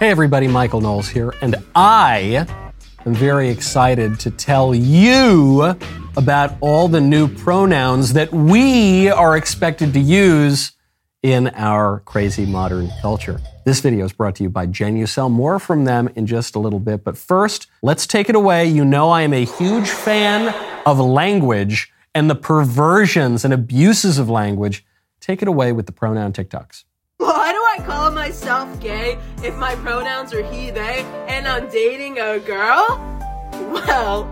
Hey everybody, Michael Knowles here, and I am very excited to tell you about all the new pronouns that we are expected to use in our crazy modern culture. This video is brought to you by Genucel. More from them in just a little bit, but first, let's take it away. You know I am a huge fan of language and the perversions and abuses of language. Take it away with the pronoun TikToks. I call myself gay if my pronouns are he, they, and I'm dating a girl? Well.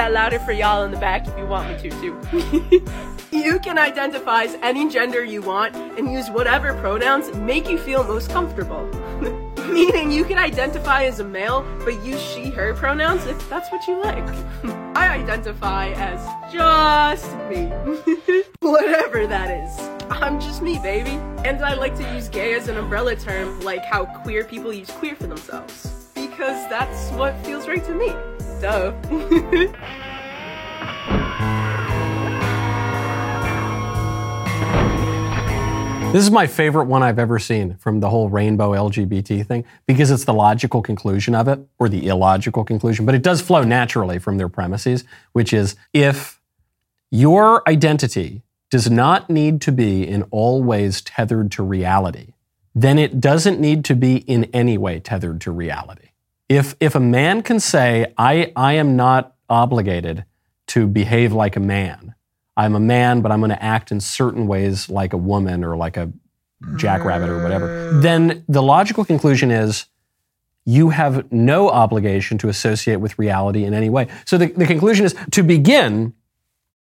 That louder for y'all in the back if you want me to, too. you can identify as any gender you want and use whatever pronouns make you feel most comfortable. Meaning you can identify as a male, but use she, her pronouns if that's what you like. I identify as just me. Whatever that is. I'm just me, baby. And I like to use gay as an umbrella term, like how queer people use queer for themselves. Because that's what feels right to me. This is my favorite one I've ever seen from the whole rainbow LGBT thing because it's the logical conclusion of it or the illogical conclusion, but it does flow naturally from their premises, which is if your identity does not need to be in all ways tethered to reality, then it doesn't need to be in any way tethered to reality. If, if a man can say, I, I am not obligated to behave like a man, I'm a man, but I'm going to act in certain ways like a woman or like a jackrabbit or whatever, then the logical conclusion is you have no obligation to associate with reality in any way. So the, the conclusion is to begin,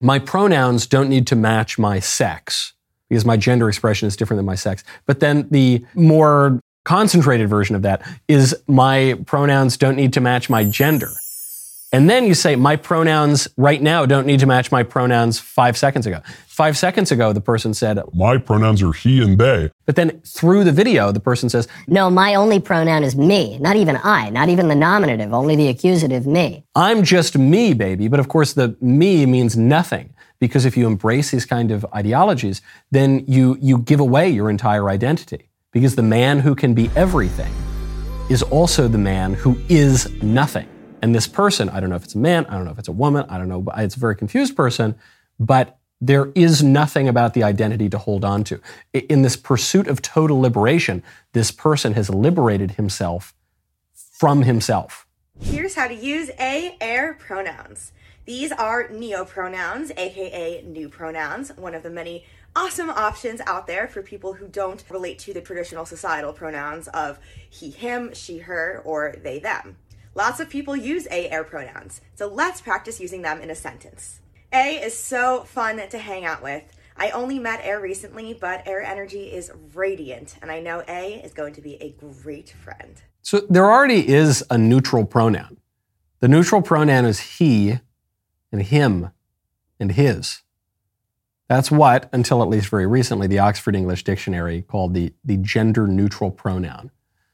my pronouns don't need to match my sex because my gender expression is different than my sex. But then the more concentrated version of that is my pronouns don't need to match my gender. And then you say, my pronouns right now don't need to match my pronouns five seconds ago. Five seconds ago, the person said, My pronouns are he and they. but then through the video, the person says, No, my only pronoun is me, not even I, not even the nominative, only the accusative me. I'm just me, baby. But of course, the me means nothing because if you embrace these kind of ideologies, then you, you give away your entire identity because the man who can be everything is also the man who is nothing. And this person, I don't know if it's a man, I don't know if it's a woman, I don't know, but it's a very confused person, but there is nothing about the identity to hold on to. In this pursuit of total liberation, this person has liberated himself from himself. Here's how to use a air pronouns. These are neopronouns, aka new pronouns, one of the many awesome options out there for people who don't relate to the traditional societal pronouns of he, him, she, her, or they, them. Lots of people use a air pronouns, so let's practice using them in a sentence. A is so fun to hang out with. I only met Air recently, but Air energy is radiant, and I know A is going to be a great friend. So there already is a neutral pronoun. The neutral pronoun is he and him and his. That's what, until at least very recently, the Oxford English Dictionary called the, the gender neutral pronoun.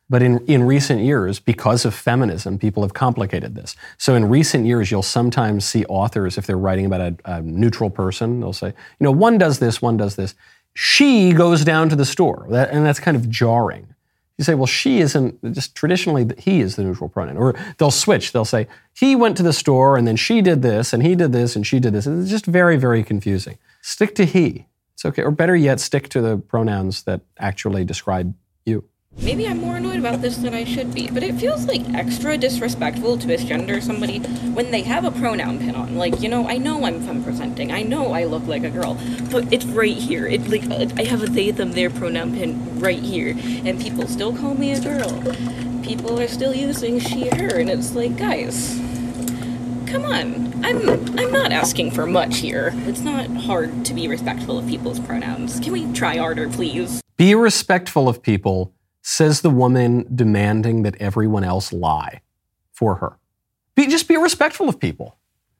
But in, in recent years, because of feminism, people have complicated this. So in recent years, you'll sometimes see authors, if they're writing about a, a neutral person, they'll say, you know, one does this, one does this. She goes down to the store. That, and that's kind of jarring. You say, well, she isn't, just traditionally, he is the neutral pronoun. Or they'll switch. They'll say, he went to the store and then she did this and he did this and she did this. It's just very, very confusing. Stick to he. It's okay. Or better yet, stick to the pronouns that actually describe you. Maybe I'm more annoyed about this than I should be, but it feels like extra disrespectful to misgender somebody when they have a pronoun pin on. Like, you know, I know I'm femme presenting, I know I look like a girl, but it's right here. It like uh, I have a they them their pronoun pin right here, and people still call me a girl. People are still using she her, and it's like, guys, come on. I'm I'm not asking for much here. It's not hard to be respectful of people's pronouns. Can we try harder, please? Be respectful of people says the woman demanding that everyone else lie for her. Be, just be respectful of people,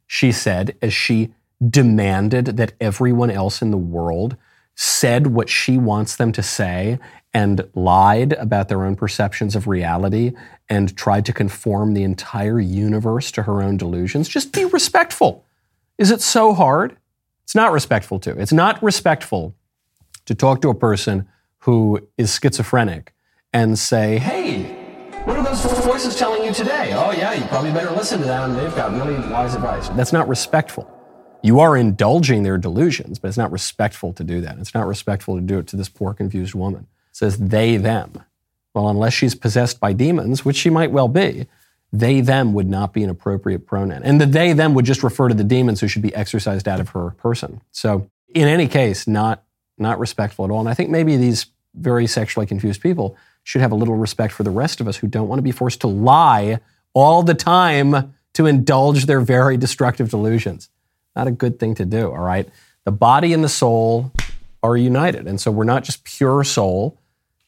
she said, as she demanded that everyone else in the world said what she wants them to say and lied about their own perceptions of reality and tried to conform the entire universe to her own delusions. Just be respectful. Is it so hard? It's not respectful to. It's not respectful to talk to a person who is schizophrenic and say, hey, what are those voices telling you today? Oh, yeah, you probably better listen to them. They've got really wise advice. That's not respectful. You are indulging their delusions, but it's not respectful to do that. It's not respectful to do it to this poor, confused woman. It says they, them. Well, unless she's possessed by demons, which she might well be, they, them would not be an appropriate pronoun. And the they, them would just refer to the demons who should be exorcised out of her person. So, in any case, not, not respectful at all. And I think maybe these very sexually confused people should have a little respect for the rest of us who don't want to be forced to lie all the time to indulge their very destructive delusions. Not a good thing to do, all right? The body and the soul are united. And so we're not just pure soul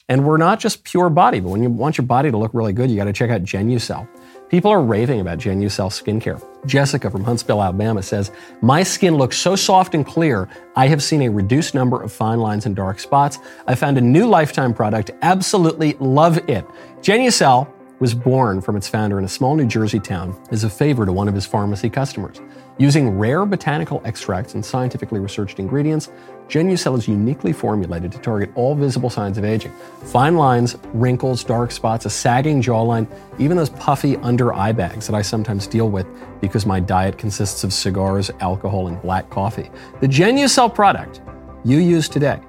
and we're not just pure body, but when you want your body to look really good, you got to check out Genucel. People are raving about Genucel skincare. Jessica from Huntsville, Alabama says, My skin looks so soft and clear, I have seen a reduced number of fine lines and dark spots. I found a new lifetime product, absolutely love it. Genucel was born from its founder in a small New Jersey town as a favor to one of his pharmacy customers. Using rare botanical extracts and scientifically researched ingredients, Genucel is uniquely formulated to target all visible signs of aging. Fine lines, wrinkles, dark spots, a sagging jawline, even those puffy under eye bags that I sometimes deal with because my diet consists of cigars, alcohol, and black coffee. The Genucel product you use today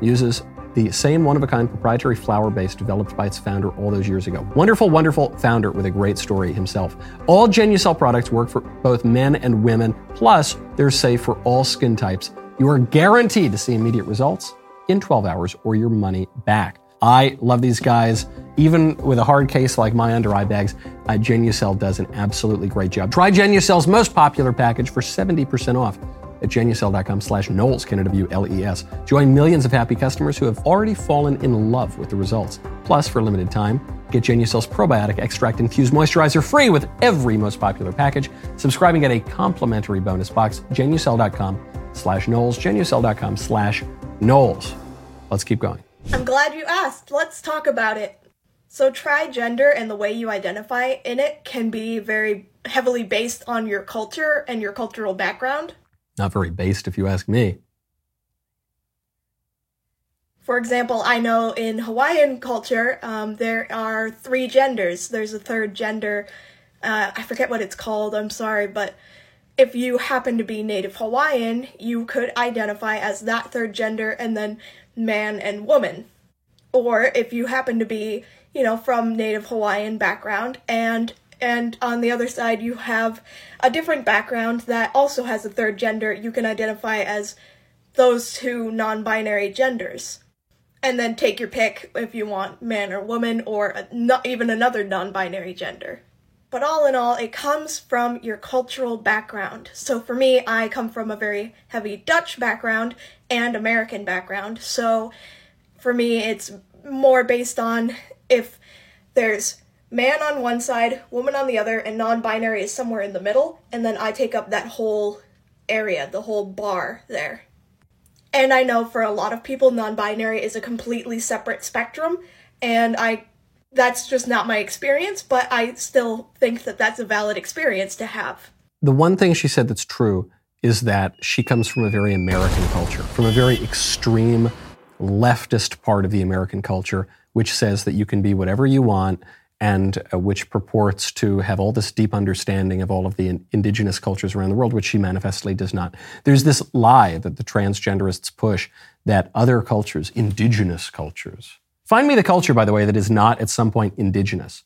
uses the same one of a kind proprietary flower base developed by its founder all those years ago. Wonderful, wonderful founder with a great story himself. All Genucel products work for both men and women, plus, they're safe for all skin types. You are guaranteed to see immediate results in 12 hours or your money back. I love these guys. Even with a hard case like my under eye bags, uh, Genucel does an absolutely great job. Try Genucel's most popular package for 70% off at genucel.com slash Knowles, K-N-O-W-L-E-S. Join millions of happy customers who have already fallen in love with the results. Plus, for a limited time, get Genucel's probiotic extract infused moisturizer free with every most popular package. Subscribing get a complimentary bonus box, genucel.com slash Knowles, genucel.com slash Knowles. Let's keep going. I'm glad you asked. Let's talk about it. So, tri-gender and the way you identify in it can be very heavily based on your culture and your cultural background. Not very based, if you ask me. For example, I know in Hawaiian culture, um, there are three genders. There's a third gender. Uh, I forget what it's called, I'm sorry, but if you happen to be Native Hawaiian, you could identify as that third gender and then man and woman. Or if you happen to be, you know, from Native Hawaiian background and and on the other side you have a different background that also has a third gender, you can identify as those two non binary genders. And then take your pick if you want man or woman or a, not even another non binary gender. But all in all, it comes from your cultural background. So for me, I come from a very heavy Dutch background and American background. So for me, it's more based on if there's man on one side, woman on the other, and non binary is somewhere in the middle, and then I take up that whole area, the whole bar there. And I know for a lot of people, non binary is a completely separate spectrum, and I that's just not my experience, but I still think that that's a valid experience to have. The one thing she said that's true is that she comes from a very American culture, from a very extreme leftist part of the American culture, which says that you can be whatever you want and uh, which purports to have all this deep understanding of all of the in- indigenous cultures around the world, which she manifestly does not. There's this lie that the transgenderists push that other cultures, indigenous cultures, Find me the culture, by the way, that is not at some point indigenous.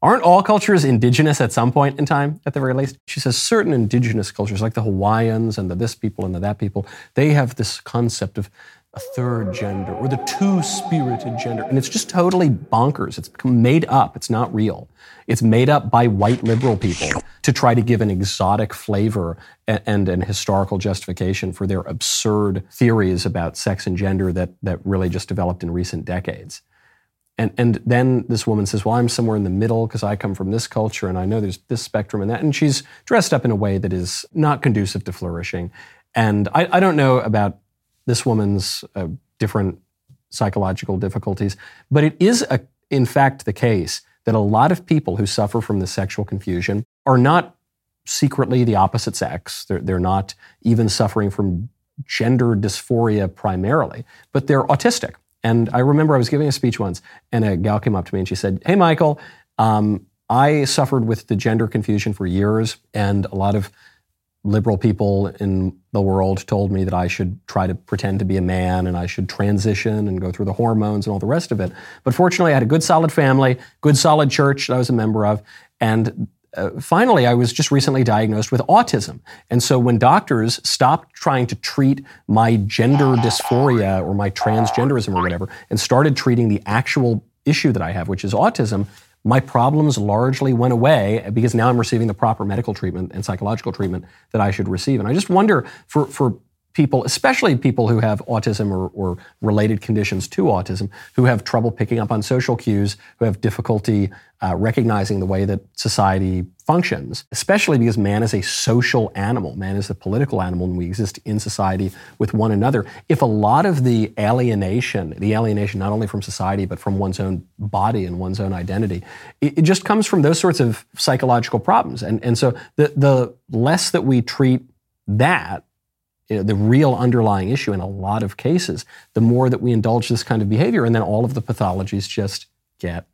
Aren't all cultures indigenous at some point in time, at the very least? She says certain indigenous cultures, like the Hawaiians and the this people and the that people, they have this concept of a third gender or the two spirited gender. And it's just totally bonkers. It's made up. It's not real. It's made up by white liberal people to try to give an exotic flavor and, and an historical justification for their absurd theories about sex and gender that, that really just developed in recent decades. And, and then this woman says, Well, I'm somewhere in the middle because I come from this culture and I know there's this spectrum and that. And she's dressed up in a way that is not conducive to flourishing. And I, I don't know about this woman's uh, different psychological difficulties. But it is, a, in fact, the case that a lot of people who suffer from the sexual confusion are not secretly the opposite sex. They're, they're not even suffering from gender dysphoria primarily, but they're autistic. And I remember I was giving a speech once, and a gal came up to me and she said, Hey, Michael, um, I suffered with the gender confusion for years, and a lot of liberal people in the world told me that I should try to pretend to be a man and I should transition and go through the hormones and all the rest of it. But fortunately, I had a good, solid family, good, solid church that I was a member of. And uh, finally, I was just recently diagnosed with autism. And so when doctors stopped trying to treat my gender dysphoria or my transgenderism or whatever and started treating the actual issue that I have, which is autism, my problems largely went away because now I'm receiving the proper medical treatment and psychological treatment that I should receive. And I just wonder for, for people, especially people who have autism or, or, related conditions to autism, who have trouble picking up on social cues, who have difficulty uh, recognizing the way that society functions, especially because man is a social animal. Man is a political animal, and we exist in society with one another. If a lot of the alienation, the alienation not only from society, but from one's own body and one's own identity, it, it just comes from those sorts of psychological problems. And, and so the, the less that we treat that, you know, the real underlying issue in a lot of cases, the more that we indulge this kind of behavior, and then all of the pathologies just get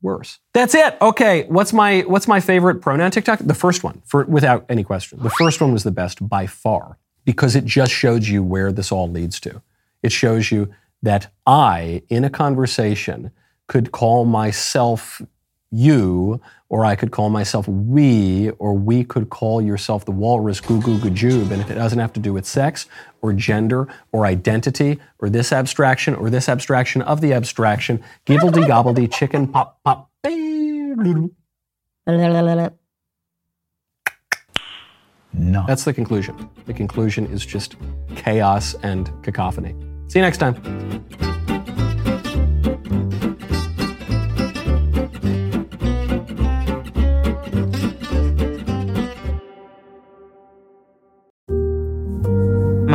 worse. That's it. Okay, what's my what's my favorite pronoun TikTok? The first one, for without any question. The first one was the best by far because it just showed you where this all leads to. It shows you that I, in a conversation, could call myself you, or I could call myself we, or we could call yourself the walrus goo goo g'joob. And if it doesn't have to do with sex or gender or identity or this abstraction or this abstraction of the abstraction, gibbledy gobbledy chicken pop pop. No. That's the conclusion. The conclusion is just chaos and cacophony. See you next time.